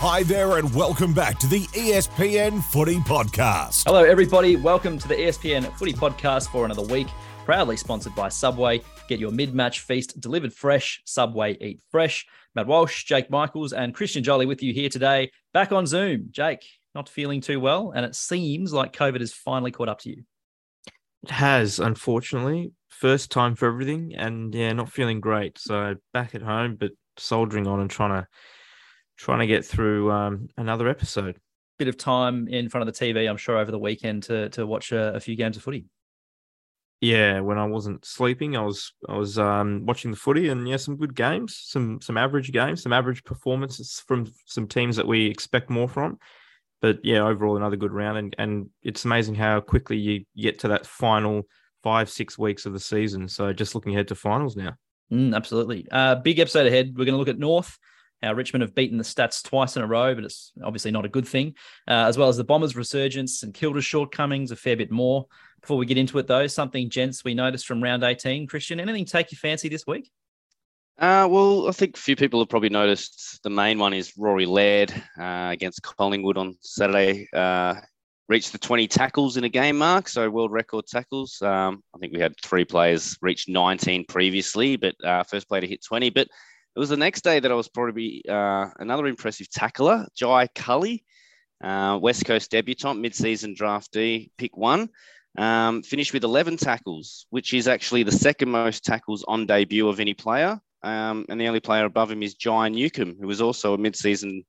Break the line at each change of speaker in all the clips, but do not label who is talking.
Hi there, and welcome back to the ESPN Footy Podcast.
Hello, everybody. Welcome to the ESPN Footy Podcast for another week. Proudly sponsored by Subway. Get your mid match feast delivered fresh. Subway Eat Fresh. Matt Walsh, Jake Michaels, and Christian Joly with you here today. Back on Zoom. Jake, not feeling too well, and it seems like COVID has finally caught up to you.
It has, unfortunately. First time for everything, and yeah, not feeling great. So back at home, but soldiering on and trying to trying to get through um, another episode.
Bit of time in front of the TV, I'm sure, over the weekend to to watch a, a few games of footy.
Yeah, when I wasn't sleeping, I was I was um, watching the footy, and yeah, some good games, some some average games, some average performances from some teams that we expect more from. But yeah, overall another good round, and and it's amazing how quickly you get to that final five six weeks of the season. So just looking ahead to finals now.
Mm, absolutely. Uh, big episode ahead. We're going to look at North. How Richmond have beaten the Stats twice in a row, but it's obviously not a good thing. Uh, as well as the Bombers' resurgence and Kilda's shortcomings, a fair bit more. Before we get into it, though, something, gents, we noticed from round 18. Christian, anything take your fancy this week?
Uh, well, I think a few people have probably noticed the main one is Rory Laird uh, against Collingwood on Saturday. Uh, reached the 20 tackles in a game mark, so world record tackles. Um, I think we had three players reach 19 previously, but uh, first player to hit 20. But it was the next day that I was probably uh, another impressive tackler, Jai Culley, uh, West Coast debutant, mid-season draftee, pick one. Um, finished with 11 tackles, which is actually the second most tackles on debut of any player. Um, and the only player above him is Jai Newcombe, who was also a mid-season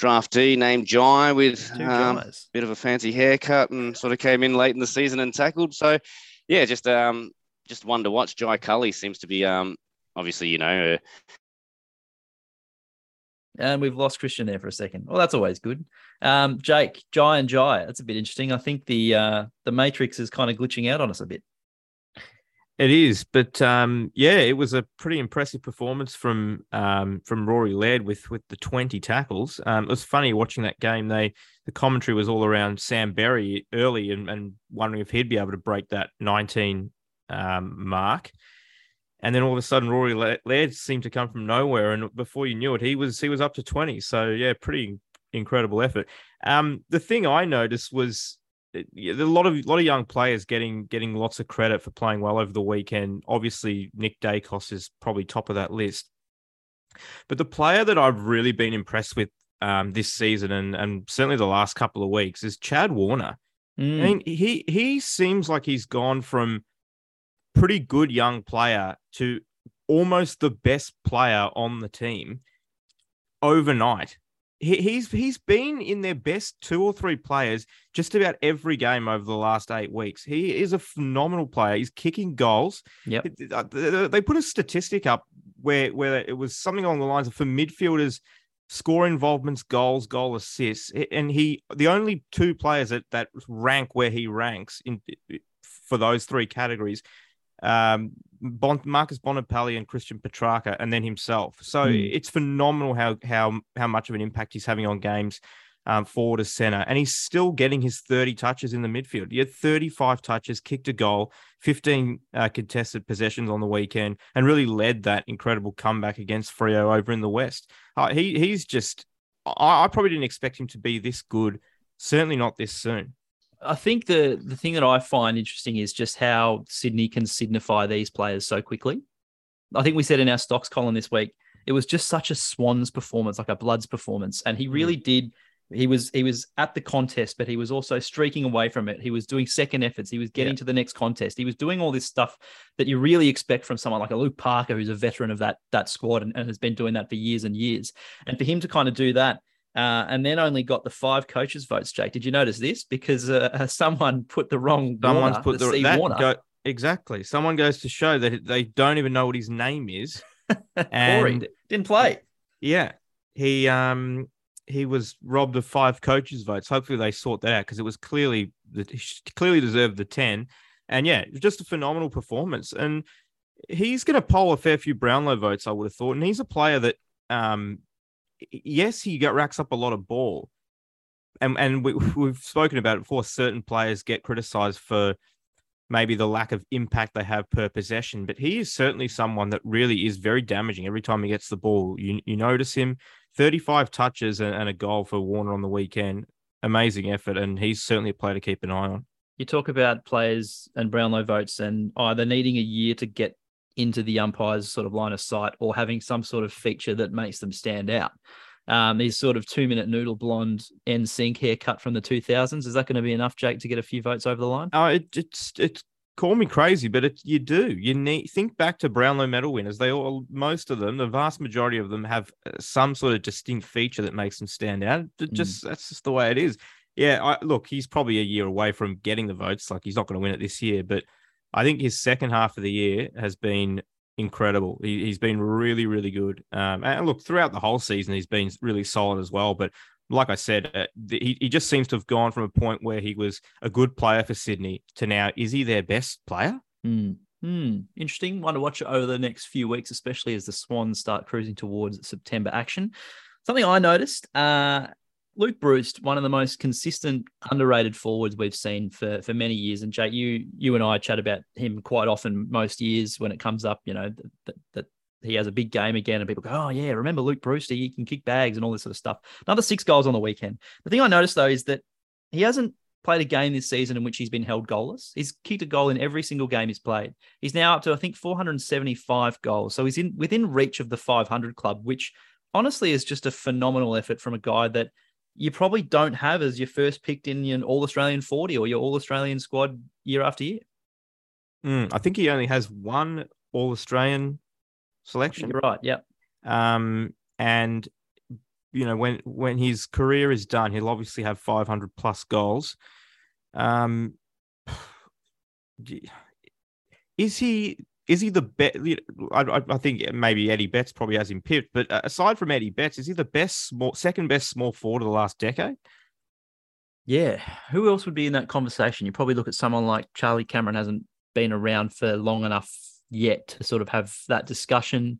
draftee named Jai with a um, bit of a fancy haircut and sort of came in late in the season and tackled. So, yeah, just um, just one to watch. Jai Culley seems to be um, obviously, you know,
and we've lost Christian there for a second. Well, that's always good. Um, Jake, Jai and Jai, that's a bit interesting. I think the uh, the Matrix is kind of glitching out on us a bit.
It is, but um, yeah, it was a pretty impressive performance from um, from Rory Laird with with the twenty tackles. Um, it was funny watching that game. They the commentary was all around Sam Berry early and, and wondering if he'd be able to break that nineteen um, mark. And then all of a sudden, Rory Laird seemed to come from nowhere, and before you knew it, he was he was up to twenty. So yeah, pretty incredible effort. Um, the thing I noticed was a lot of a lot of young players getting getting lots of credit for playing well over the weekend. Obviously, Nick Daicos is probably top of that list. But the player that I've really been impressed with um, this season and and certainly the last couple of weeks is Chad Warner. Mm. I mean, he he seems like he's gone from pretty good young player to almost the best player on the team overnight. He, he's he's been in their best two or three players just about every game over the last eight weeks. He is a phenomenal player. He's kicking goals.
Yep.
Uh, they put a statistic up where where it was something along the lines of for midfielders score involvements, goals, goal assists, and he the only two players that that rank where he ranks in for those three categories um, bon- Marcus Bontempelli and Christian Petracca, and then himself. So mm. it's phenomenal how how how much of an impact he's having on games. Um, forward as center, and he's still getting his 30 touches in the midfield. He had 35 touches, kicked a goal, 15 uh, contested possessions on the weekend, and really led that incredible comeback against Freo over in the West. Uh, he he's just, I, I probably didn't expect him to be this good. Certainly not this soon.
I think the the thing that I find interesting is just how Sydney can signify these players so quickly. I think we said in our stocks column this week, it was just such a Swans performance, like a Bloods performance, and he mm. really did. He was he was at the contest, but he was also streaking away from it. He was doing second efforts. He was getting yeah. to the next contest. He was doing all this stuff that you really expect from someone like a Luke Parker, who's a veteran of that that squad and, and has been doing that for years and years. And for him to kind of do that uh, and then only got the five coaches' votes. Jake, did you notice this? Because uh, someone put the wrong. Someone's Warner, put the, the that Warner. Go,
exactly. Someone goes to show that they don't even know what his name is.
and didn't play.
Yeah, he um he was robbed of five coaches' votes. Hopefully, they sort that out because it was clearly that he clearly deserved the ten. And yeah, it was just a phenomenal performance. And he's going to poll a fair few Brownlow votes, I would have thought. And he's a player that um yes, he racks up a lot of ball, and and we, we've spoken about it before. Certain players get criticised for maybe the lack of impact they have per possession, but he is certainly someone that really is very damaging every time he gets the ball. You you notice him 35 touches and, and a goal for Warner on the weekend. Amazing effort, and he's certainly a player to keep an eye on.
You talk about players and Brownlow votes and either needing a year to get into the umpire's sort of line of sight or having some sort of feature that makes them stand out. Um, these sort of two minute noodle blonde NSYNC haircut from the 2000s. Is that going to be enough, Jake, to get a few votes over the line?
Oh, it, it's it's call me crazy, but it, you do. You need think back to Brownlow medal winners. They all, most of them, the vast majority of them, have uh, some sort of distinct feature that makes them stand out. It just mm. that's just the way it is. Yeah, I, look, he's probably a year away from getting the votes. Like he's not going to win it this year, but I think his second half of the year has been incredible. He, has been really, really good. Um, and look, throughout the whole season, he's been really solid as well. But like I said, uh, he, he just seems to have gone from a point where he was a good player for Sydney to now, is he their best player?
Mm. Mm. Interesting. One to watch over the next few weeks, especially as the Swans start cruising towards September action. Something I noticed uh, Luke Breust, one of the most consistent, underrated forwards we've seen for for many years. And Jake, you you and I chat about him quite often most years when it comes up. You know that, that he has a big game again, and people go, "Oh yeah, remember Luke Breust? He can kick bags and all this sort of stuff." Another six goals on the weekend. The thing I noticed though is that he hasn't played a game this season in which he's been held goalless. He's kicked a goal in every single game he's played. He's now up to I think 475 goals, so he's in within reach of the 500 club, which honestly is just a phenomenal effort from a guy that you probably don't have as your first picked in your All Australian 40 or your All Australian squad year after year.
Mm, I think he only has one All Australian selection.
You're right. Yeah.
Um, and you know when when his career is done, he'll obviously have 500 plus goals. Um, is he is he the best? I, I, think maybe Eddie Betts probably has him pipped, but uh, aside from Eddie Betts, is he the best small, second best small forward of the last decade?
Yeah. Who else would be in that conversation? You probably look at someone like Charlie Cameron hasn't been around for long enough yet to sort of have that discussion.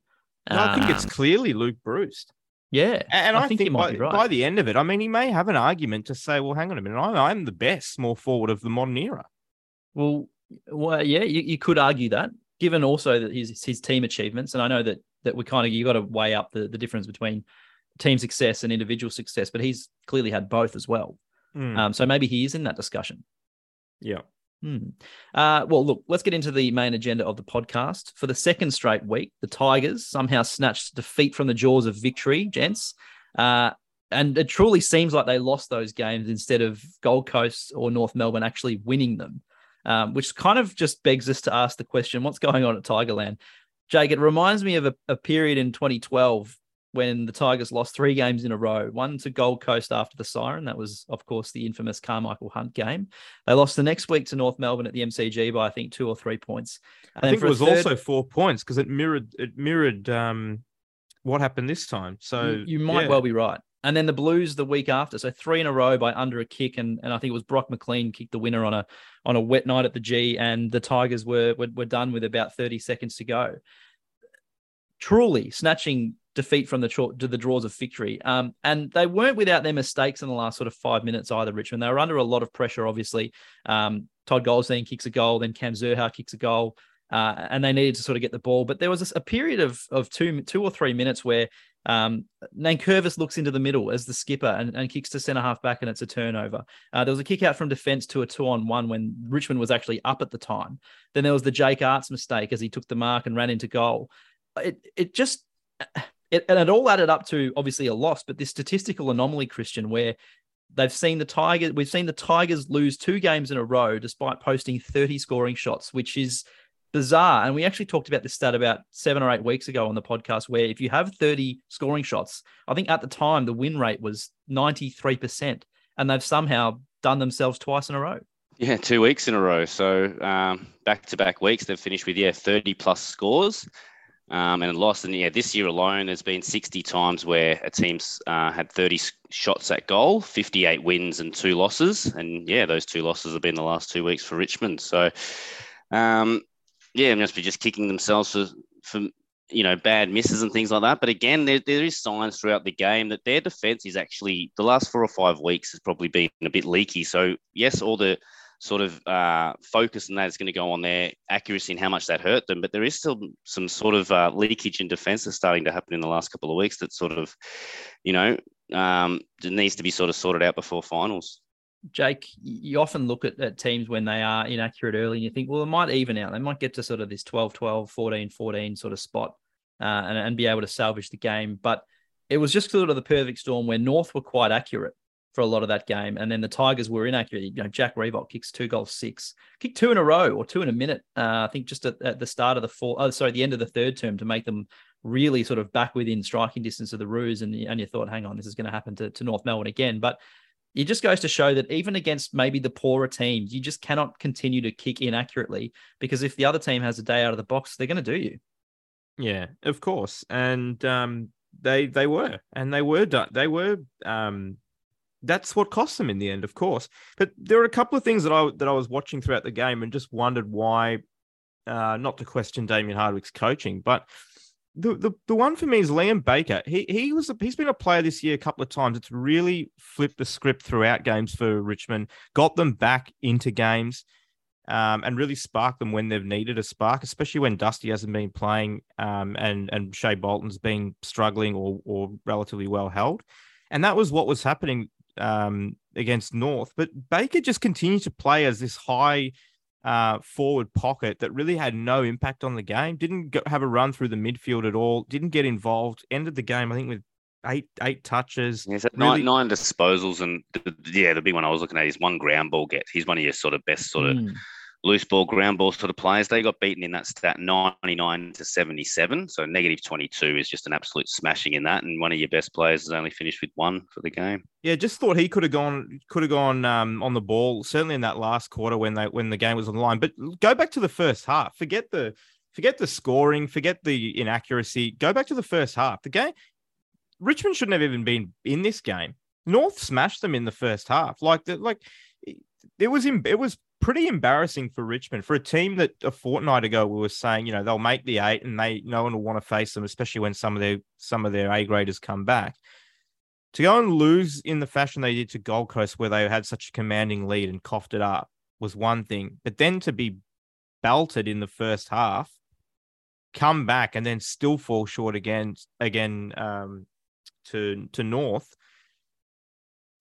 No, I think it's um, clearly Luke Breust.
Yeah,
and I, I think, think by, right. by, the end of it, I mean, he may have an argument to say, "Well, hang on a minute, I'm, I'm the best small forward of the modern era."
Well, well, yeah, you, you could argue that given also that his his team achievements, and I know that that we kind of you got to weigh up the, the difference between team success and individual success, but he's clearly had both as well. Mm. Um, so maybe he is in that discussion.
Yeah.
Hmm. Uh, well, look, let's get into the main agenda of the podcast. For the second straight week, the Tigers somehow snatched defeat from the jaws of victory, gents. Uh, and it truly seems like they lost those games instead of Gold Coast or North Melbourne actually winning them um, which kind of just begs us to ask the question what's going on at Tigerland? Jake, it reminds me of a, a period in 2012 when the Tigers lost three games in a row, one to Gold Coast after the siren. That was, of course, the infamous Carmichael Hunt game. They lost the next week to North Melbourne at the MCG by I think two or three points.
And I think it was third... also four points because it mirrored it mirrored um, what happened this time. So
you, you might yeah. well be right. And then the Blues the week after, so three in a row by under a kick, and, and I think it was Brock McLean kicked the winner on a on a wet night at the G, and the Tigers were were, were done with about thirty seconds to go. Truly snatching defeat from the to the draws of victory, um, and they weren't without their mistakes in the last sort of five minutes either. Richmond, they were under a lot of pressure, obviously. Um, Todd Goldstein kicks a goal, then Cam Zurhaar kicks a goal. Uh, and they needed to sort of get the ball. But there was a, a period of of two two or three minutes where um, Nankervis looks into the middle as the skipper and, and kicks to centre half back, and it's a turnover. Uh, there was a kick out from defence to a two on one when Richmond was actually up at the time. Then there was the Jake Aarts mistake as he took the mark and ran into goal. It it just it, and it all added up to obviously a loss, but this statistical anomaly, Christian, where they've seen the Tigers, we've seen the Tigers lose two games in a row despite posting 30 scoring shots, which is bizarre. And we actually talked about this stat about seven or eight weeks ago on the podcast, where if you have 30 scoring shots, I think at the time the win rate was 93%. And they've somehow done themselves twice in a row.
Yeah, two weeks in a row. So back to back weeks, they've finished with, yeah, 30 plus scores. Um, and lost. And yeah, this year alone, there's been 60 times where a team's uh, had 30 shots at goal, 58 wins and two losses. And yeah, those two losses have been the last two weeks for Richmond. So um, yeah, must be just kicking themselves for for you know bad misses and things like that. But again, there, there is signs throughout the game that their defense is actually the last four or five weeks has probably been a bit leaky. So yes, all the sort of uh, focus and that is going to go on their accuracy and how much that hurt them. But there is still some sort of uh, leakage in defence that's starting to happen in the last couple of weeks that sort of, you know, um, needs to be sort of sorted out before finals.
Jake, you often look at, at teams when they are inaccurate early and you think, well, it might even out. They might get to sort of this 12 12, 14 14 sort of spot uh, and, and be able to salvage the game. But it was just sort of the perfect storm where North were quite accurate for a lot of that game. And then the Tigers were inaccurate. You know, Jack Riewoldt kicks two goals, six, kicked two in a row or two in a minute. Uh, I think just at, at, the start of the four, oh, sorry, the end of the third term to make them really sort of back within striking distance of the Roos. And, and you thought, hang on, this is going to happen to, to North Melbourne again. But it just goes to show that even against maybe the poorer team, you just cannot continue to kick inaccurately because if the other team has a day out of the box, they're going to do you.
Yeah, of course. And um, they they were, and they were done. They were um, that's what cost them in the end, of course. But there are a couple of things that I that I was watching throughout the game and just wondered why. Uh, not to question Damien Hardwick's coaching, but the, the the one for me is Liam Baker. He he was a, he's been a player this year a couple of times. It's really flipped the script throughout games for Richmond, got them back into games, um, and really sparked them when they've needed a spark, especially when Dusty hasn't been playing, um, and and Shai Bolton's been struggling or or relatively well held, and that was what was happening um, against North. But Baker just continued to play as this high uh, forward pocket that really had no impact on the game. Didn't go, have a run through the midfield at all. Didn't get involved. Ended the game, I think, with eight eight touches.
Yeah, really... nine, nine disposals, and the, yeah, the big one I was looking at is one ground ball get. He's one of your sort of best sort of. Mm loose ball, ground ball sort of players. They got beaten in that stat 99 to 77. So negative 22 is just an absolute smashing in that. And one of your best players has only finished with one for the game.
Yeah, just thought he could have gone could have gone um, on the ball certainly in that last quarter when they when the game was on the line. But go back to the first half. Forget the forget the scoring. Forget the inaccuracy. Go back to the first half. The game. Richmond shouldn't have even been in this game. North smashed them in the first half. Like the like it was it was pretty embarrassing for Richmond for a team that a fortnight ago we were saying, you know, they'll make the eight and they no one will want to face them, especially when some of their some of their A graders come back. To go and lose in the fashion they did to Gold Coast, where they had such a commanding lead and coughed it up, was one thing. But then to be belted in the first half, come back and then still fall short again again um, to to North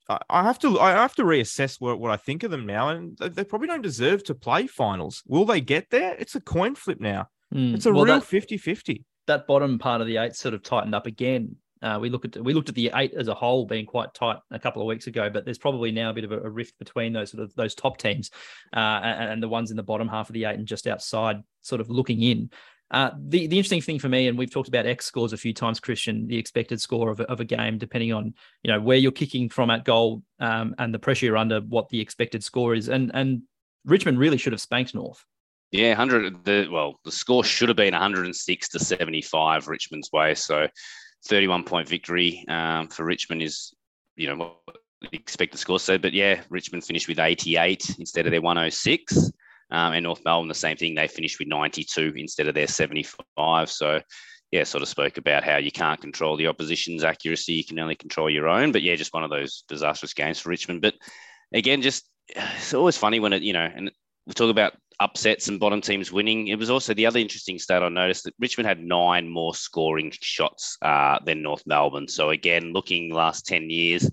I have to I have to reassess what, what I think of them now, and they probably don't deserve to play finals. Will they get there? It's a coin flip now. Mm. It's a well, real that, 50-50.
That bottom part of the eight sort of tightened up again. Uh, we look at we looked at the eight as a whole being quite tight a couple of weeks ago, but there's probably now a bit of a, a rift between those sort of those top teams uh, and, and, the ones in the bottom half of the eight and just outside, sort of looking in. Uh, the, the interesting thing for me, and we've talked about X scores a few times, Christian, the expected score of a, of a game, depending on you know where you're kicking from at goal um, and the pressure you're under, what the expected score is, and and Richmond really should have spanked North.
Yeah, hundred. The well, the score should have been 106 to 75 Richmond's way. So, 31 point victory um, for Richmond is you know what the expected score said. But yeah, Richmond finished with 88 instead of their 106. Um, and North Melbourne, the same thing. They finished with 92 instead of their 75. So, yeah, sort of spoke about how you can't control the opposition's accuracy. You can only control your own. But yeah, just one of those disastrous games for Richmond. But again, just it's always funny when it, you know, and we talk about upsets and bottom teams winning. It was also the other interesting stat I noticed that Richmond had nine more scoring shots uh, than North Melbourne. So again, looking last 10 years,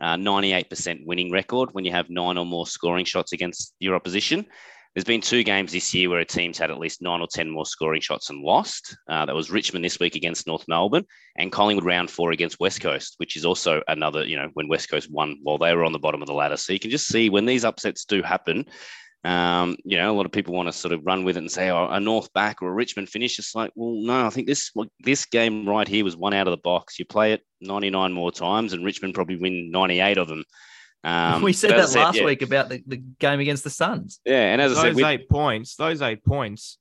uh, 98% winning record when you have nine or more scoring shots against your opposition. There's been two games this year where a team's had at least nine or 10 more scoring shots and lost. Uh, that was Richmond this week against North Melbourne and Collingwood round four against West Coast, which is also another, you know, when West Coast won while they were on the bottom of the ladder. So you can just see when these upsets do happen, um, you know, a lot of people want to sort of run with it and say, oh, a North back or a Richmond finish. It's like, well, no, I think this this game right here was one out of the box. You play it 99 more times, and Richmond probably win 98 of them.
Um, we said that said, last yeah. week about the, the game against the Suns.
Yeah, and as
those
I said,
those eight points, those eight points,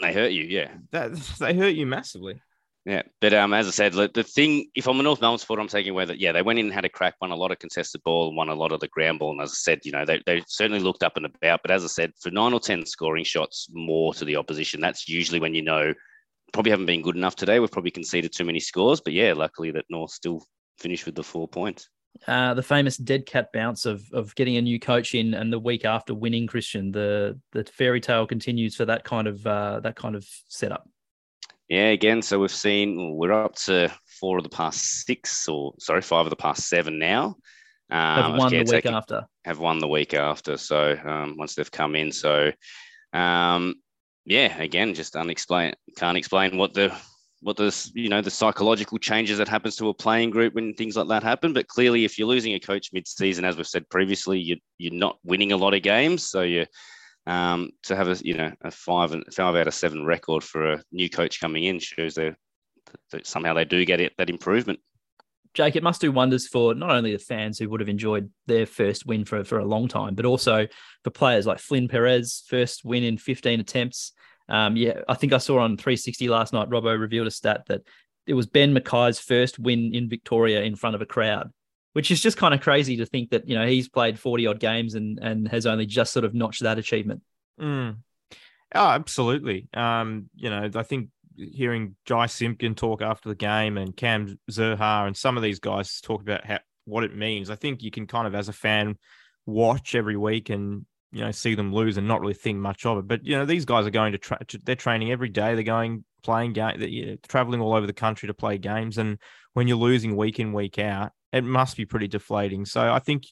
they hurt you. Yeah,
that they hurt you massively.
Yeah, but um, as I said, the thing, if I'm a North Melbourne supporter, I'm taking away that yeah, they went in and had a crack, won a lot of contested ball, won a lot of the ground ball. And as I said, you know, they, they certainly looked up and about. But as I said, for nine or ten scoring shots more to the opposition, that's usually when you know probably haven't been good enough today. We've probably conceded too many scores. But yeah, luckily that North still finished with the four points.
Uh, the famous dead cat bounce of of getting a new coach in, and the week after winning, Christian, the the fairy tale continues for that kind of uh, that kind of setup.
Yeah, again, so we've seen we're up to four of the past six, or sorry, five of the past seven now.
Um, have won the week after.
Have won the week after. So um, once they've come in, so um, yeah, again, just unexplained. Can't explain what the what the you know the psychological changes that happens to a playing group when things like that happen. But clearly, if you're losing a coach mid-season, as we've said previously, you you're not winning a lot of games. So you um, to have a you know a five and five out of seven record for a new coach coming in shows that somehow they do get it that improvement.
Jake, it must do wonders for not only the fans who would have enjoyed their first win for, for a long time, but also for players like Flynn Perez, first win in 15 attempts. Um, yeah, I think I saw on 360 last night, Robbo revealed a stat that it was Ben McKay's first win in Victoria in front of a crowd, which is just kind of crazy to think that, you know, he's played 40 odd games and, and has only just sort of notched that achievement.
Mm. Oh, absolutely. Um, you know, I think hearing Jy Simpkin talk after the game and Cam Zurhaar and some of these guys talk about how, what it means, I think you can kind of, as a fan, watch every week and you know see them lose and not really think much of it. But you know these guys are going to tra- they're training every day. They're going playing game, traveling all over the country to play games. And when you're losing week in week out, it must be pretty deflating. So I think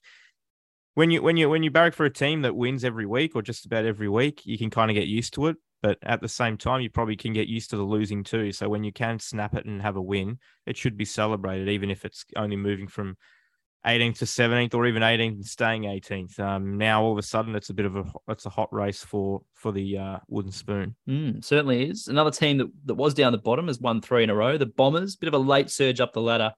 when you when you when you barrack for a team that wins every week or just about every week, you can kind of get used to it. But at the same time, you probably can get used to the losing too. So when you can snap it and have a win, it should be celebrated, even if it's only moving from 18th to 17th or even 18th and staying 18th. Um, now all of a sudden it's a bit of a it's a hot race for for the uh, wooden spoon.
Mm, certainly is. Another team that, that was down the bottom has won three in a row. The Bombers, bit of a late surge up the ladder.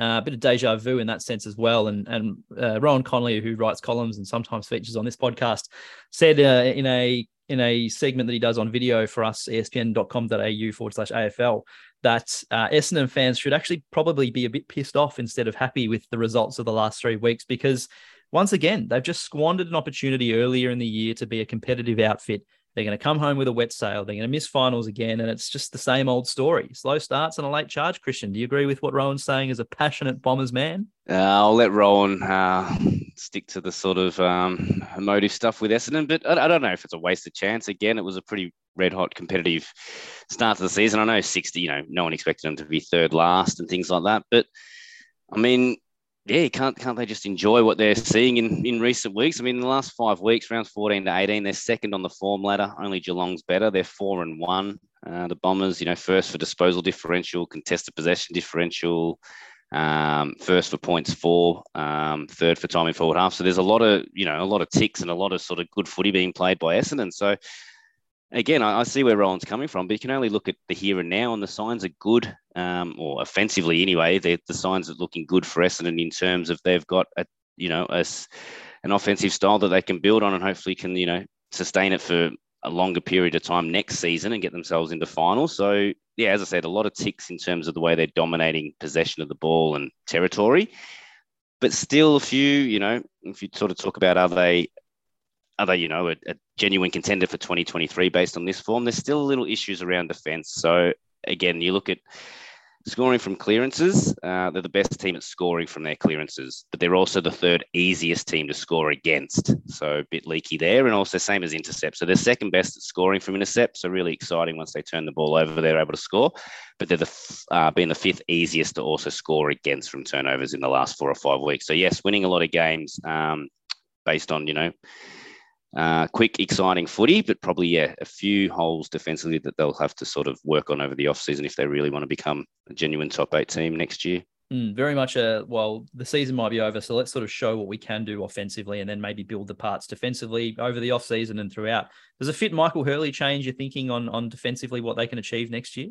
Uh, a bit of deja vu in that sense as well. And and uh, Rohan Connolly, who writes columns and sometimes features on this podcast, said uh, in a in a segment that he does on video for us, espn.com.au forward slash AFL, that uh, Essendon fans should actually probably be a bit pissed off instead of happy with the results of the last three weeks because once again, they've just squandered an opportunity earlier in the year to be a competitive outfit they're going to come home with a wet sail. They're going to miss finals again. And it's just the same old story. Slow starts and a late charge, Christian. Do you agree with what Rohan's saying as a passionate Bombers man?
Uh, I'll let Rohan uh, stick to the sort of um, emotive stuff with Essendon, but I, I, don't know if it's a wasted chance. Again, it was a pretty red hot competitive start to the season. I know 60, you know, no one expected them to be third last and things like that. But I mean, yeah, can't can't they just enjoy what they're seeing in, in recent weeks? I mean, in the last five weeks, rounds 14 to 18, they're second on the form ladder. Only Geelong's better. They're four and one. Uh, the Bombers, you know, first for disposal differential, contested possession differential, um, first for points four, um, third for time in forward half. So there's a lot of, you know, a lot of ticks and a lot of sort of good footy being played by Essendon. So again, I, I, see where Rohan's coming from, but you can only look at the here and now, and the signs are good, um, or offensively anyway. The signs are looking good for Essendon in terms of they've got a you know a, an offensive style that they can build on, and hopefully can you know sustain it for a longer period of time next season and get themselves into finals. So yeah, as I said, a lot of ticks in terms of the way they're dominating possession of the ball and territory. But still, a few, you know, if you sort of talk about are they are they, you know, a, a, genuine contender for 2023 based on this form? There's still a little issues around defence. So again, you look at scoring from clearances. Uh, they're the best team at scoring from their clearances, but they're also the third easiest team to score against. So a bit leaky there, and also same as intercepts. So they're second best at scoring from intercepts. So really exciting once they turn the ball over, they're able to score. But they're the uh, being the fifth easiest to also score against from turnovers in the last four or five weeks. So yes, winning a lot of games um, based on you know uh, quick, exciting footy, but probably, yeah, a few holes defensively that they'll have to sort of work on over the offseason if they really want to become a genuine top eight team next year.
Mm, very much a well, the season might be over, so let's sort of show what we can do offensively, and then maybe build the parts defensively over the off season and throughout. Does it fit Michael Hurley change your thinking on on defensively what they can achieve next year?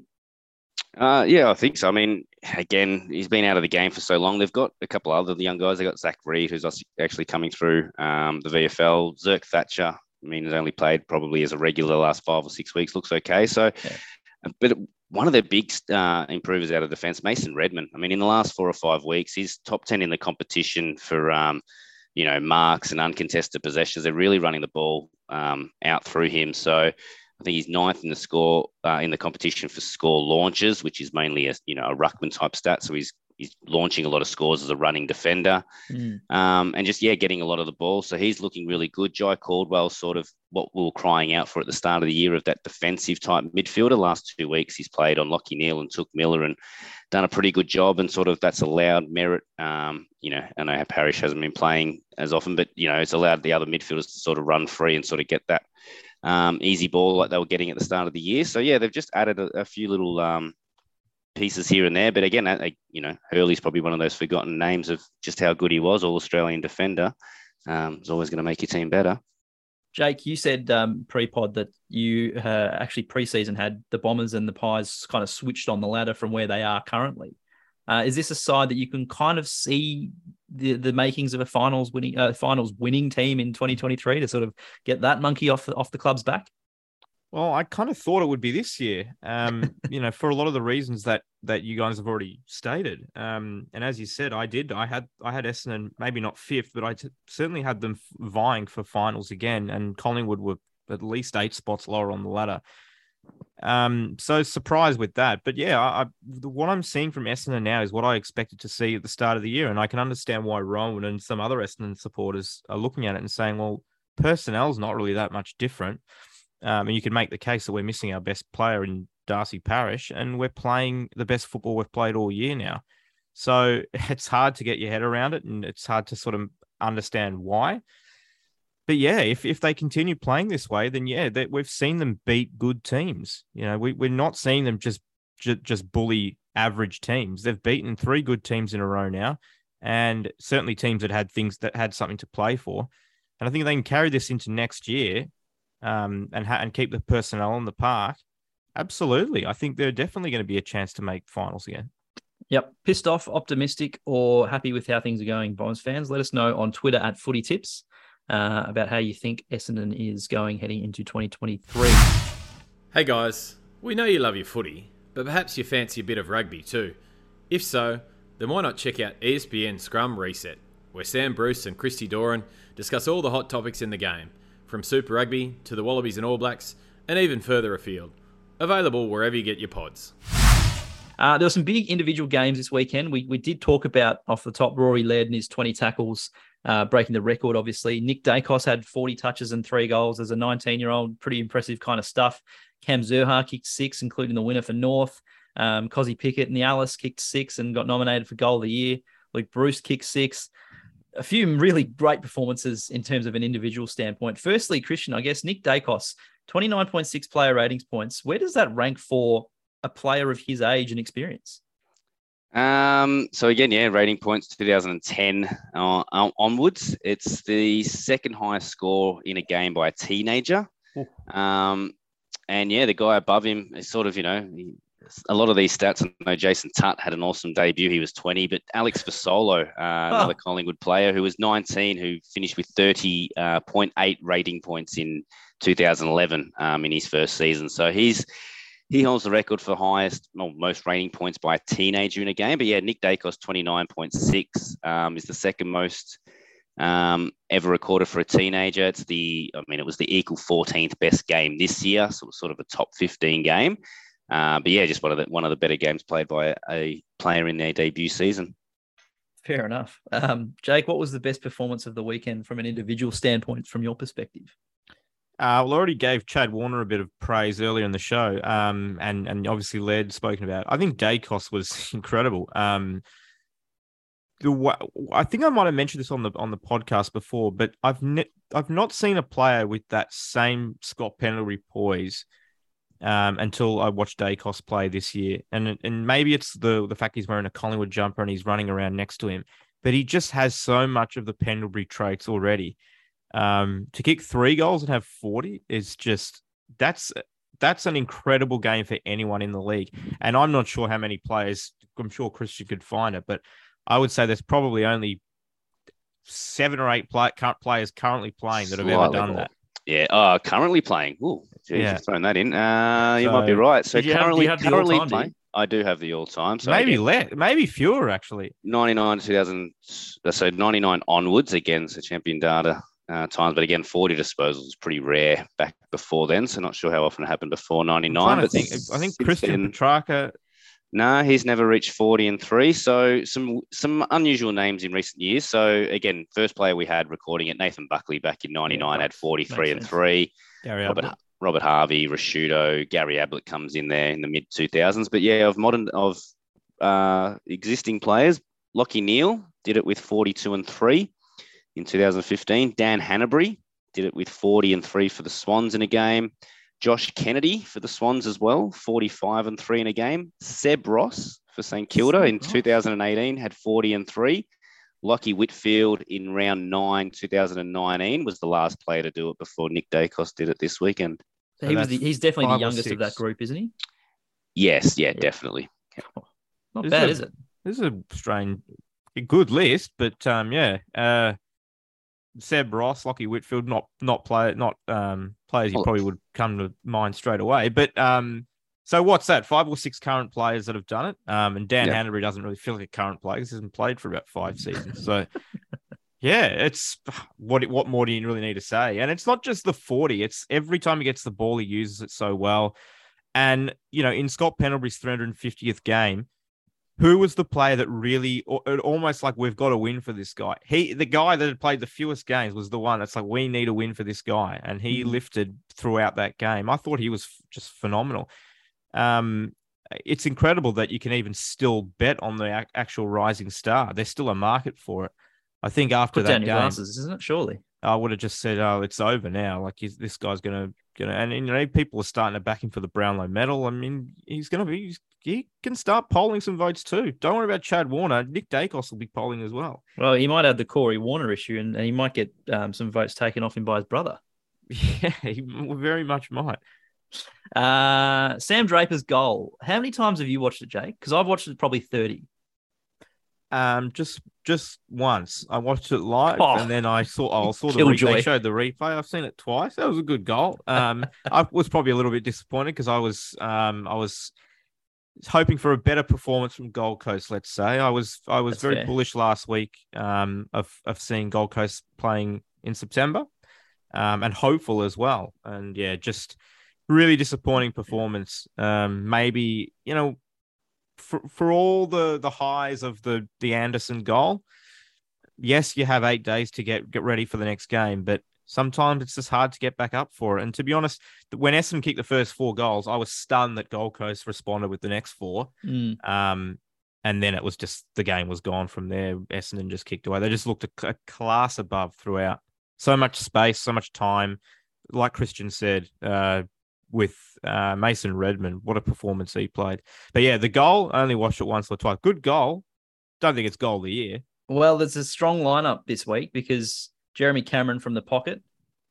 Uh, yeah, I think so. I mean, again, he's been out of the game for so long. They've got a couple other young guys. They've got Zach Reid, who's actually coming through um, the VFL. Zerk Thatcher, I mean, has only played probably as a regular the last five or six weeks. Looks okay. So, yeah. but one of their big uh, improvers out of defence, Mason Redman. I mean, in the last four or five weeks, he's top ten in the competition for. Um, you know, marks and uncontested possessions. They're really running the ball um, out through him. So I think he's ninth in the score uh, in the competition for score launches, which is mainly a you know a ruckman type stat. So he's he's launching a lot of scores as a running defender,
Mm.
um, and just yeah, getting a lot of the ball. So he's looking really good. Jye Caldwell, sort of what we were crying out for at the start of the year of that defensive type midfielder. Last two weeks, he's played on Lachie Neale and Touk Miller and done a pretty good job. And sort of that's allowed merit. Um, you know, I know how Parish hasn't been playing as often, but you know, it's allowed the other midfielders to sort of run free and sort of get that um, easy ball like they were getting at the start of the year. So yeah, they've just added a, a few little um, pieces here and there. But again, you know, Hurley's probably one of those forgotten names of just how good he was, all Australian defender. Um, it's always going to make your team better.
Jake, you said um, pre-pod that you uh, actually pre-season had the Bombers and the Pies kind of switched on the ladder from where they are currently. Uh, is this a side that you can kind of see the the makings of a finals winning uh, finals winning team in 2023 to sort of get that monkey off the, off the club's back?
Well, I kind of thought it would be this year. Um, you know, for a lot of the reasons that that you guys have already stated. Um, and as you said, I did. I had I had Essendon maybe not fifth, but I t- certainly had them vying for finals again. And Collingwood were at least eight spots lower on the ladder. Um, so surprised with that. But yeah, I, I, what I'm seeing from Essendon now is what I expected to see at the start of the year, and I can understand why Rohan and some other Essendon supporters are looking at it and saying, "Well, personnel's not really that much different." Um, and you can make the case that we're missing our best player in Darcy Parish, and we're playing the best football we've played all year now. So it's hard to get your head around it, and it's hard to sort of understand why. But yeah, if, if they continue playing this way, then yeah, that we've seen them beat good teams. You know, we, we're not seeing them just, just just bully average teams. They've beaten three good teams in a row now, and certainly teams that had things that had something to play for. And I think they can carry this into next year, um, and ha- and keep the personnel in the park. Absolutely, I think they're definitely going to be a chance to make finals again.
Yep. Pissed off, optimistic, or happy with how things are going, Bombers fans? Let us know on Twitter at Footy Tips uh, about how you think Essendon is going heading into 2023.
Hey guys, we know you love your footy, but perhaps you fancy a bit of rugby too. If so, then why not check out ESPN Scrum Reset, where Sam Bruce and Christy Doran discuss all the hot topics in the game, from Super Rugby to the Wallabies and All Blacks, and even further afield. Available wherever you get your pods.
Uh, there were some big individual games this weekend. We, we did talk about off the top Rory Laird and his 20 tackles, uh, breaking the record, obviously. Nick Daicos had 40 touches and three goals as a 19 year old. Pretty impressive kind of stuff. Cam Zurhaar kicked six, including the winner for North. Um, Cozzy Pickett and the Alice kicked six and got nominated for Goal of the Year. Luke Breust kicked six. A few really great performances in terms of an individual standpoint. Firstly, Christian, I guess Nick Daicos, 29.6 player ratings points. Where does that rank for a player of his age and experience?
Um, so again, yeah, rating points 2010 uh, onwards. It's the second highest score in a game by a teenager. Um, and yeah, the guy above him is sort of, you know, he, a lot of these stats. I know Jason Tutt had an awesome debut. He was 20, but Alex Fasolo, uh, another Collingwood player who was 19, who finished with 30.8 rating points in 2011 um, in his first season. So he's he holds the record for highest, well, most rating points by a teenager in a game. But yeah, Nick Daicos, 29.6, um, is the second most um, ever recorded for a teenager. It's the, I mean, it was the equal 14th best game this year, so it was sort of a top 15 game. Uh, but yeah, just one of the one of the better games played by a player in their debut season.
Fair enough. Um, Jake, what was the best performance of the weekend from an individual standpoint from your perspective?
Uh, well, I already gave Chad Warner a bit of praise earlier in the show, um, and and obviously Laird spoken about. I think Daicos was incredible. Um, the I think I might have mentioned this on the on the podcast before, but I've ne- I've not seen a player with that same Scott Pendlebury poise um, until I watched Daicos play this year, and and maybe it's the the fact he's wearing a Collingwood jumper and he's running around next to him, but he just has so much of the Pendlebury traits already. Um, to kick three goals and have 40 is just that's that's an incredible game for anyone in the league. And I'm not sure how many players, I'm sure Christian could find it, but I would say there's probably only seven or eight play, players currently playing that have
Slightly
ever done
more.
that.
Yeah, uh, currently playing. Ooh, geez,
Yeah.
you've thrown that in. Uh, you
So,
might be right. So
you have-
currently,
have
currently playing. I do have the all-time. So
maybe
again,
less, maybe fewer actually.
99 2000 so 99 onwards again so champion data uh, times but again 40 disposals is pretty rare back before then so not sure how often it happened before 99
trying
but
think. I think Christian
then-
Petracca
No, he's never reached 40 and three. So some some unusual names in recent years. So again, first player we had recording it, Nathan Buckley back in 99
Yeah,
had 43 and
sense.
three.
Gary
Robert,
Ablett.
Robert Harvey, Rashudo, Gary Ablett comes in there in the mid 2000s. But yeah, of modern of uh, existing players, Lachie Neale did it with 42 and three in 2015. Dan Hannebery did it with 40 and three for the Swans in a game. Josh Kennedy for the Swans as well, 45 and three in a game. Seb Ross for St Kilda
Seb
in
Ross.
2018 had 40 and three. Lachie Whitfield in round nine, 2019 was the last player to do it before Nick Daicos did it this weekend.
So
So
he was the, he's definitely the youngest of that group, isn't he?
Yes, yeah,
Yeah.
definitely.
Not
Is
bad,
it-
is it?
This is a strange, good list, but um, yeah. Uh, Seb Ross, Lachie Whitfield, not not play, not um players you probably would come to mind straight away. But um, so what's that? Five or six current players that have done it. Um, and Dan
Yeah.
Hannebery doesn't really feel like a current player because he hasn't played for about five seasons. So yeah, it's what what more do you really need to say? And it's not just the forty; it's every time he gets the ball, he uses it so well. And you know, in Scott Pendlebury's 350th game, who was the player that really almost like we've got to win for this guy? He, the guy that had played the fewest games, was the one that's like we need a win for this guy, and he
Mhm.
lifted throughout that game. I thought he was just phenomenal. Um, it's incredible that you can even still bet on the actual rising star. There's still a market for it. I think after
Put
that
down your glasses, isn't it? Surely.
I would have just said, "Oh, it's over now." Like this guy's gonna gonna, and you know, people are starting to back him for the Brownlow medal. I mean, he's gonna be, he's, he can start polling some votes too. Don't worry about Chad Warner. Nick Daicos will be polling as well.
Well, he might have the Corey Warner issue, and, and he might get um, some votes taken off him by his brother.
Yeah, he very much might.
Uh, Sam Draper's goal. How many times have you watched it, Jake? Because I've watched it probably thirty.
Um, just just once I watched it live,
Oh.
and then I saw I saw the re- they showed the replay. I've seen it twice. That was a good goal. Um, I was probably a little bit disappointed because I was um I was hoping for a better performance from Gold Coast. Let's say I was I was
That's
very
fair.
bullish last week um of of seeing Gold Coast playing in September, um and hopeful as well. And yeah, just really disappointing performance. Um, maybe you know for for all the the highs of the the Anderson goal, yes, you have eight days to get get ready for the next game, but sometimes it's just hard to get back up for it. And to be honest, when Essendon kicked the first four goals, I was stunned that Gold Coast responded with the next four.
Mm.
Um, and then it was just the game was gone from there. Essendon just kicked away. They just looked a, a class above throughout. So much space, so much time. Like Christian said, uh, with uh, Mason Redman, what a performance he played. But yeah, the goal, I only watched it once or twice. Good goal. Don't think it's goal of the year.
Well, there's a strong lineup this week because Jeremy Cameron from the pocket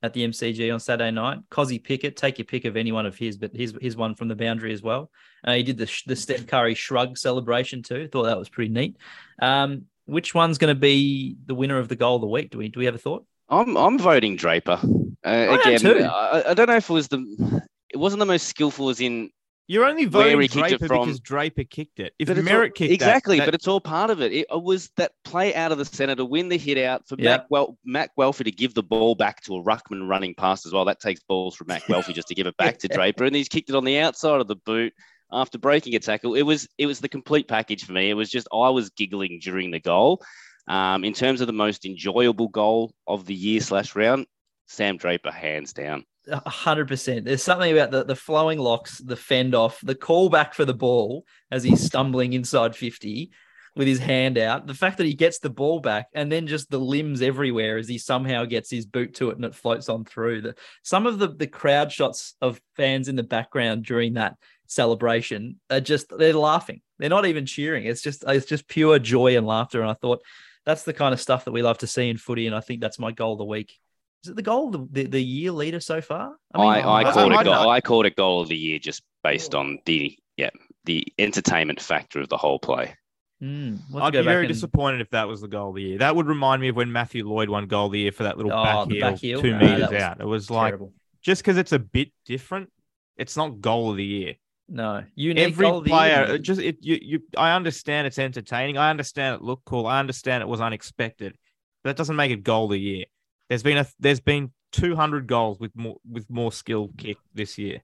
at the MCG on Saturday night. Cozzy Pickett, take your pick of any one of his, but his his one from the boundary as well. Uh, he did the the Steph Curry shrug celebration too. Thought that was pretty neat. Um, which one's going to be the winner of the goal of the week? Do we do we have a thought?
I'm I'm voting Draper. Uh,
am
again,
too.
I, I don't know if it was the it wasn't the most skillful as in
You're only voting
he kicked it
Draper because Draper kicked it. If
But
Merrett
all-
kicked that-
exactly,
that,
but it's all part of it. It was that play out of the centre to win the hit out for
Yeah.
Mac, well, Mac Welfie to give the ball back to a ruckman running past as well. That takes balls from Mac Welfie just to give it back to Draper, and he's kicked it on the outside of the boot after breaking a tackle. It was it was the complete package for me. It was just I was giggling during the goal. Um, in terms of the most enjoyable goal of the year slash round, Sam Draper hands down.
Hundred percent. There's something about the, the flowing locks, the fend off, the call back for the ball as he's stumbling inside 50 with his hand out. The fact that he gets the ball back and then just the limbs everywhere as he somehow gets his boot to it and it floats on through. The, some of the, the crowd shots of fans in the background during that celebration are just they're laughing. They're not even cheering. It's just it's just pure joy and laughter. And I thought that's the kind of stuff that we love to see in footy. And I think that's my goal of the week. Is it the goal of the, the, the year leader so far?
I, I,
I-
called
I
it goal. I called it goal of the year just based on the yeah the entertainment factor of the whole play.
Mm,
I'd be very
and-
disappointed if that was the goal of the year. That would remind me of when Matthew Lloyd won goal of the year for that little
Oh,
back, heel,
back heel?
two
Ah,
meters out. It was like
Terrible.
just because it's a bit different, it's not goal of the year.
No, unique
Every
goal of the
player,
year.
just it you, you. I understand it's entertaining. I understand it looked cool. I understand it was unexpected. But that doesn't make it goal of the year. There's been a there's been 200 goals with more with more skill kick this year.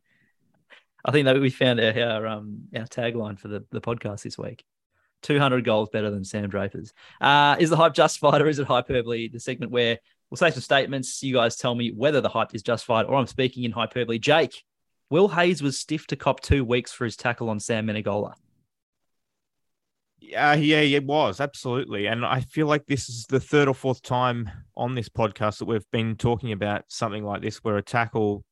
I think that we found our our, um, our tagline for the, the podcast this week. 200 goals better than Sam Draper's. Uh, is the hype justified or is it hyperbole? The segment where we'll say some statements. You guys tell me whether the hype is justified or I'm speaking in hyperbole. Jake, Will Hayes was stiff to cop two weeks for his tackle on Sam Menegola.
Yeah, yeah, it was absolutely, and I feel like this is the third or fourth time on this podcast that we've been talking about something like this, where a tackle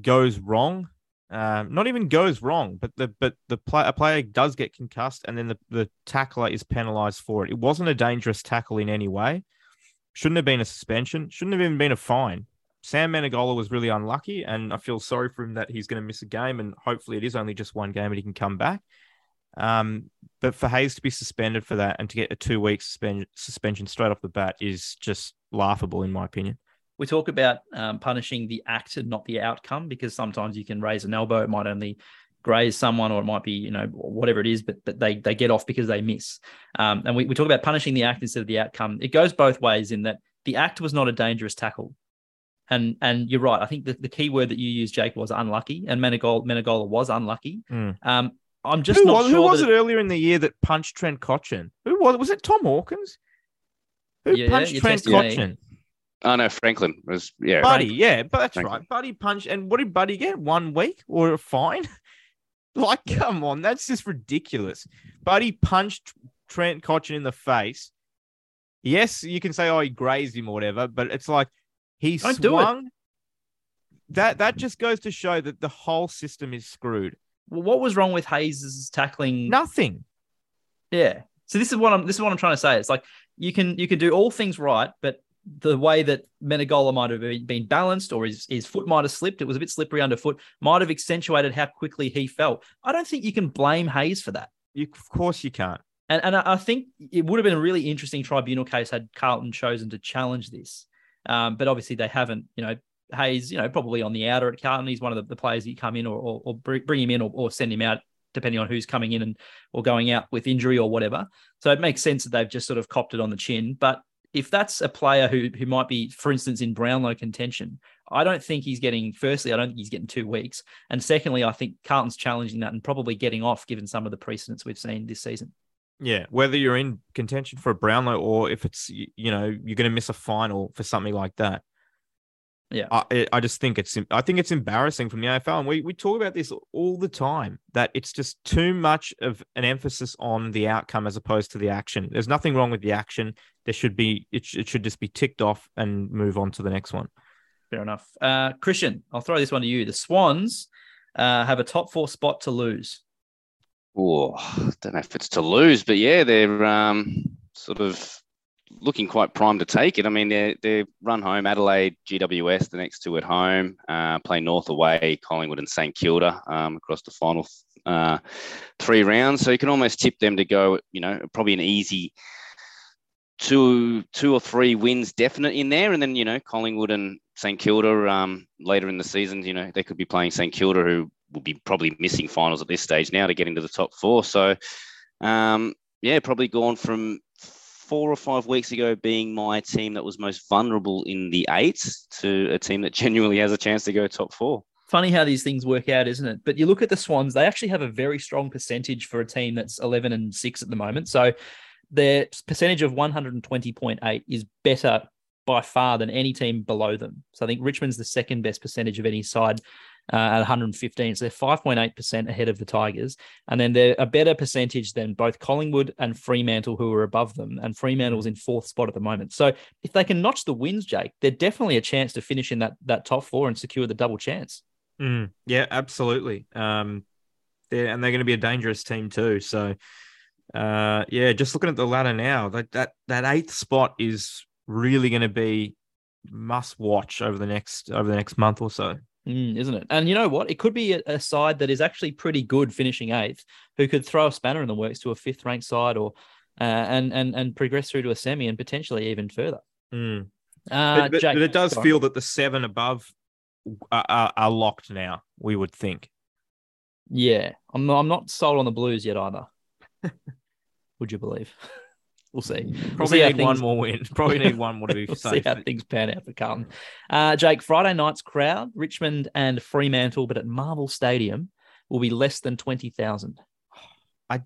goes wrong, um, not even goes wrong, but the but the play, a player does get concussed, and then the the tackler is penalised for it. It wasn't a dangerous tackle in any way. Shouldn't have been a suspension. Shouldn't have even been a fine. Sam Menegola was really unlucky, and I feel sorry for him that he's going to miss a game, and hopefully it is only just one game and he can come back. Um, but for Hayes to be suspended for that and to get a two week suspension suspension straight off the bat is just laughable, in my opinion.
We talk about um, punishing the act and not the outcome because sometimes you can raise an elbow, it might only graze someone or it might be you know whatever it is but, but they they get off because they miss. Um, and we, we talk about punishing the act instead of the outcome. It goes both ways in that the act was not a dangerous tackle. And and you're right. I think the, the key word that you used jake was unlucky. And menegola, menegola was unlucky.
Mm.
um, i'm just
who
not
was,
sure
who was
that
it earlier in the year that punched Trent Cotchin? Who was was it? Tom Hawkins? Who
Yeah,
punched
you're
Trent
testing me.
Cotchin?
Oh no, Franklin was yeah.
Buddy, yeah, but that's
Franklin.
right. Buddy punched, and what did Buddy get? One week or a fine? like, come on, that's just ridiculous. Buddy punched Trent Cotchin in the face. Yes, you can say, oh, he grazed him or whatever, but it's like he
Don't do it.
swung. That that just goes to show that the whole system is screwed.
Well, what was wrong with hayes's tackling
Nothing.
Yeah. So this is what I'm this is what I'm trying to say. It's like you can you can do all things right, but the way that Menegola might have been- balanced or his, his foot might have slipped, it was a bit slippery underfoot, might have accentuated how quickly he fell. I don't think you can blame Hayes for that.
You, of course, you can't.
And, and I I think it would have been a really interesting tribunal case had Carlton chosen to challenge this. Um, but obviously they haven't, you know, Hayes, you know, probably on the outer at Carlton. He's one of the, the players that you come in or, or, or bring him in or, or send him out, depending on who's coming in and or going out with injury or whatever. So it makes sense that they've just sort of copped it on the chin. But if that's a player who who might be, for instance, in Brownlow contention, I don't think he's getting. Firstly, I don't think he's getting two weeks, and secondly, I think Carlton's challenging that and probably getting off given some of the precedents we've seen this season.
Yeah, whether you're in contention for a Brownlow or if it's you know you're going to miss a final for something like that.
Yeah.
I I just think it's I think it's embarrassing from the AFL, and we we talk about this all the time that it's just too much of an emphasis on the outcome as opposed to the action. There's nothing wrong with the action. There should be it, sh- it should just be ticked off and move on to the next one.
Fair enough. Uh, Christian, I'll throw this one to you. The Swans uh, have a top four spot to lose.
Oh, don't know if it's to lose, but yeah, they're um, sort of looking quite primed to take it. I mean, they they run home Adelaide, GWS, the next two at home, uh, play North away, Collingwood and St Kilda um, across the final uh, three rounds. So you can almost tip them to go. You know, probably an easy two two or three wins definite in there, and then you know Collingwood and St Kilda um, later in the season. You know, they could be playing St Kilda, who will be probably missing finals at this stage now to get into the top four. So, um, yeah, probably gone from four or five weeks ago being my team that was most vulnerable in the eight to a team that genuinely has a chance to go top four.
Funny how these things work out, isn't it? But you look at the Swans; they actually have a very strong percentage for a team that's eleven and six at the moment. So their percentage of one hundred and twenty point eight is better by far than any team below them. So I think Richmond's the second best percentage of any side uh, at 115. So they're 5.8% ahead of the Tigers. And then they're a better percentage than both Collingwood and Fremantle, who are above them. And Fremantle's in fourth spot at the moment. So if they can notch the wins, Jake, they're definitely a chance to finish in that, that top four and secure the double chance.
Mm, yeah, absolutely. Um, they're, and they're going to be a dangerous team too. So, uh, yeah, just looking at the ladder now, that that that eighth spot is really going to be must watch over the next over the next month or so.
Mm, isn't it? And you know what? It could be a, a side that is actually pretty good finishing eighth, who could throw a spanner in the works to a fifth ranked side or uh, and and and progress through to a semi and potentially even further.
Mm.
Uh,
but, but-
Jake,
but it does feel that the seven above are, are, are locked now. We would think.
Yeah, I'm not, I'm not sold on the Blues yet either. Would you believe? We'll see. We'll
Probably
see how
need one more win. Probably need one more to be
We'll see how things pan out for Carlton. Uh, Jake, Friday night's crowd, Richmond and Fremantle, but at Marvel Stadium. will be less than 20,000.
I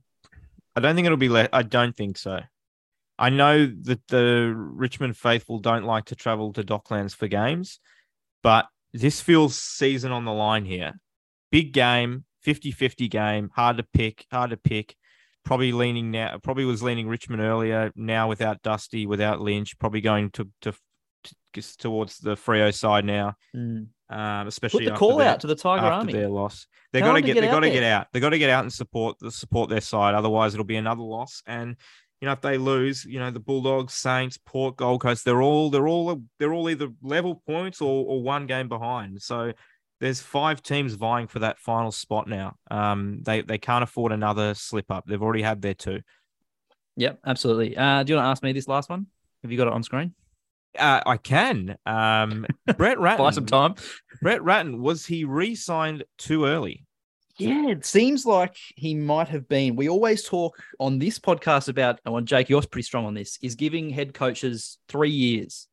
I don't think it'll be. Le- I don't think so. I know that the Richmond faithful don't like to travel to Docklands for games, but this feels season on the line here. Big game, 50-50 game, hard to pick, hard to pick. Probably leaning now, probably was leaning Richmond earlier. Now without Dusty, without Lynch, probably going to to, to towards the Freo side now. Um,
Put
especially
the call
their-
out to the Tiger
after
Army.
their loss. They got to get,
get
they got to get out. They got to get out and support the support their side. Otherwise, it'll be another loss. And you know, if they lose, you know, the Bulldogs, Saints, Port, Gold Coast, they're all they're all they're all either level points or, or one game behind. So there's five teams vying for that final spot now. Um, they they can't afford another slip up. They've already had their two.
Yep, absolutely. Uh, do you want to ask me this last one? Have you got it on screen?
Uh, I can. Um, Brett Ratten.
Buy some time.
Brett Ratten was he re-signed too early?
Yeah, it seems like he might have been. We always talk on this podcast about, and oh, and Jake, you're pretty strong on this, is giving head coaches three years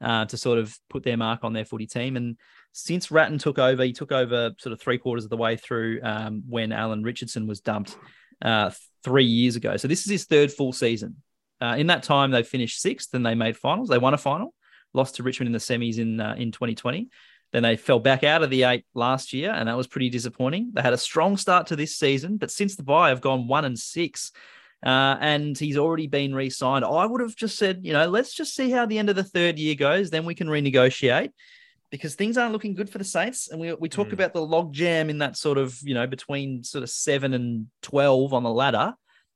uh, to sort of put their mark on their footy team. And since Ratten took over, he took over sort of three quarters of the way through um, when Alan Richardson was dumped uh, three years ago. So this is his third full season. Uh, in that time, they finished sixth and they made finals. They won a final, lost to Richmond in the semis in uh, in 2020. Then they fell back out of the eight last year, and that was pretty disappointing. They had a strong start to this season, but since the bye, have gone one and six. Uh, and he's already been re-signed. I would have just said, you know, let's just see how the end of the third year goes. Then we can renegotiate because things aren't looking good for the Saints. And we we talked
Mm.
about the log jam in that sort of, you know, between sort of seven and twelve on the ladder.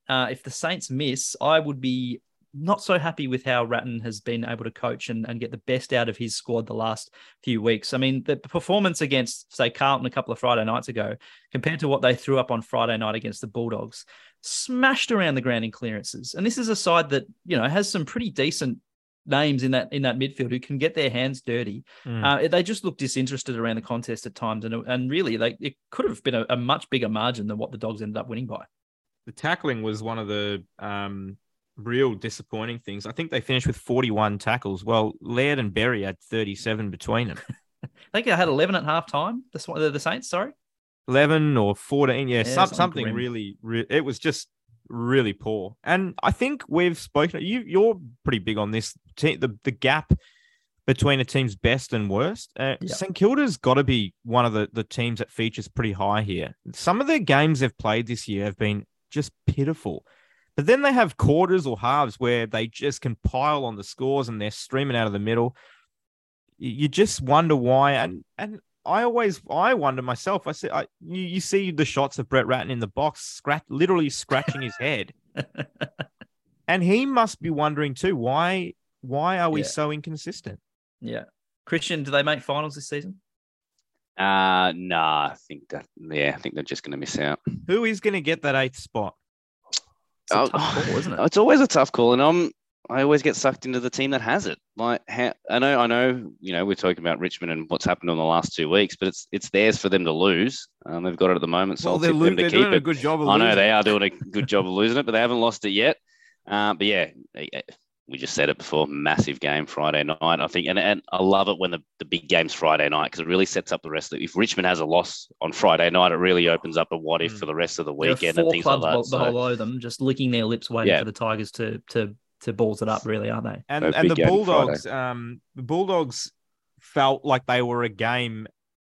Uh, if the Saints miss, I would be not so happy with how Ratten has been able to coach and, and get the best out of his squad the last few weeks. I mean, the performance against, say, Carlton a couple of Friday nights ago, compared to what they threw up on Friday night against the Bulldogs, smashed around the ground in clearances. And this is a side that, you know, has some pretty decent names in that in that midfield who can get their hands dirty.
Mm.
Uh, they just look disinterested around the contest at times, and and really, they it could have been a, a much bigger margin than what the Dogs ended up winning by.
the tackling was one of the um, real disappointing things. I think they finished with 41 tackles. Well, Laird and Berry had 37 between them.
I think they had 11 at half time. The, the, Saints, sorry.
11 or 14. Yeah,
Yeah,
some,
something
something
grim.
really, re- it was just really poor. And I think we've spoken, you, you're pretty big on this. The, the gap between a team's best and worst. Uh,
Yeah.
St Kilda's got to be one of the, the teams that features pretty high here. Some of the games they've played this year have been just pitiful. But then they have quarters or halves where they just can pile on the scores and they're streaming out of the middle. You just wonder why. And and I always I wonder myself. I say I, you, you see the shots of Brett Ratten in the box, scratch literally scratching his head, and he must be wondering too why why are we
Yeah.
so inconsistent?
Yeah. Christian, do they make finals this season?
Uh nah, I think that yeah, I think they're just gonna miss out.
Who is going to get that eighth spot?
It's a
Oh,
tough call, isn't it?
It's always a tough call, and I'm I always get sucked into the team that has it. Like how, I know, I know, you know, we're talking about Richmond and what's happened in the last two weeks, but it's it's theirs for them to lose. Um, they've got it at the moment, so I'll tip them to
they're
keep
doing a good job. Of
I know
losing.
they are doing a good job of losing it, but they haven't lost it yet. Uh, but yeah, eh, eh, we just said it before. Massive game Friday night, I think, and and I love it when the, the big game's Friday night because it really sets up the rest of it. If Richmond has a loss on Friday night, it really opens up a what if
Mm.
for the rest of the weekend and
four
things
clubs
like that.
bel-
So,
below them, just licking their lips, waiting
Yeah.
for the Tigers to to to balls it up. Really, aren't they?
and and the
big game Friday.
Bulldogs, um, the Bulldogs felt like they were a game.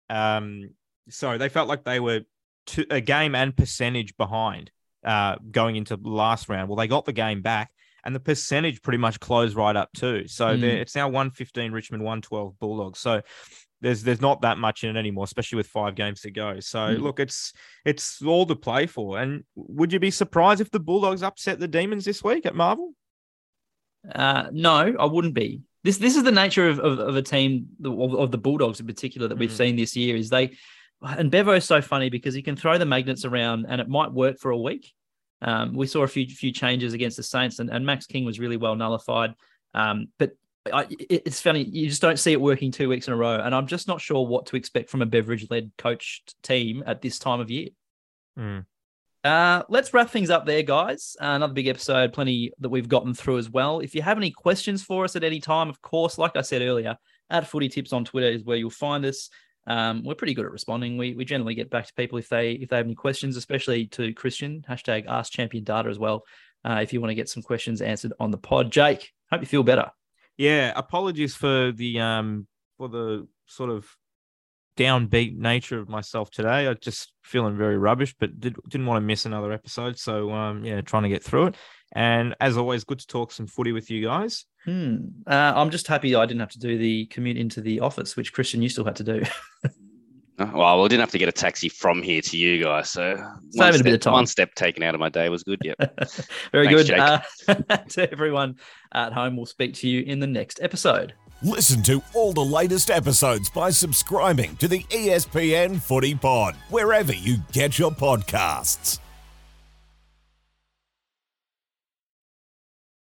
Um, sorry, they felt like they were two, a game and percentage behind uh, going into the last round. Well, they got the game back, and the percentage pretty much closed right up too. So
Mm.
it's now one fifteen Richmond, one twelve Bulldogs. So. There's there's not that much in it anymore, especially with five games to go. So
Mm.
look, it's it's all to play for. And would you be surprised if the Bulldogs upset the Demons this week at Marvel?
Uh, no, I wouldn't be. This this is the nature of, of, of a team of, of the Bulldogs in particular that we've
Mhm.
seen this year. Is they and Bevo's so funny because he can throw the magnets around and it might work for a week. Um, we saw a few few changes against the Saints and, and Max King was really well nullified. Um, but I, it- it's funny you just don't see it working two weeks in a row, and I'm just not sure what to expect from a Beveridge led coached team at this time of year.
Mm.
Uh, let's wrap things up there, guys. Uh, another big episode, plenty that we've gotten through as well. If you have any questions for us at any time, of course, like I said earlier, at Footy Tips on Twitter is where you'll find us. Um, we're pretty good at responding. We we generally get back to people if they if they have any questions, especially to Christian hashtag Ask Champion Data as well. Uh, if you want to get some questions answered on the pod, Jake, hope you feel better.
Yeah, apologies for the um for the sort of downbeat nature of myself today. I just feeling very rubbish, but did, didn't want to miss another episode. So um yeah, trying to get through it. And as always, good to talk some footy with you guys.
Hmm. Uh, I'm just happy I didn't have to do the commute into the office, which Christian you still had to do.
Uh, Well, we didn't have to get a taxi from here to you guys, so one
Saving a
step,
bit of time.
one step taken out of my day was good. Yep.
Very
Thanks,
good. Uh, to everyone at home, we'll speak to you in the next episode.
Listen to all the latest episodes by subscribing to the ESPN Footy Pod, wherever you get your podcasts.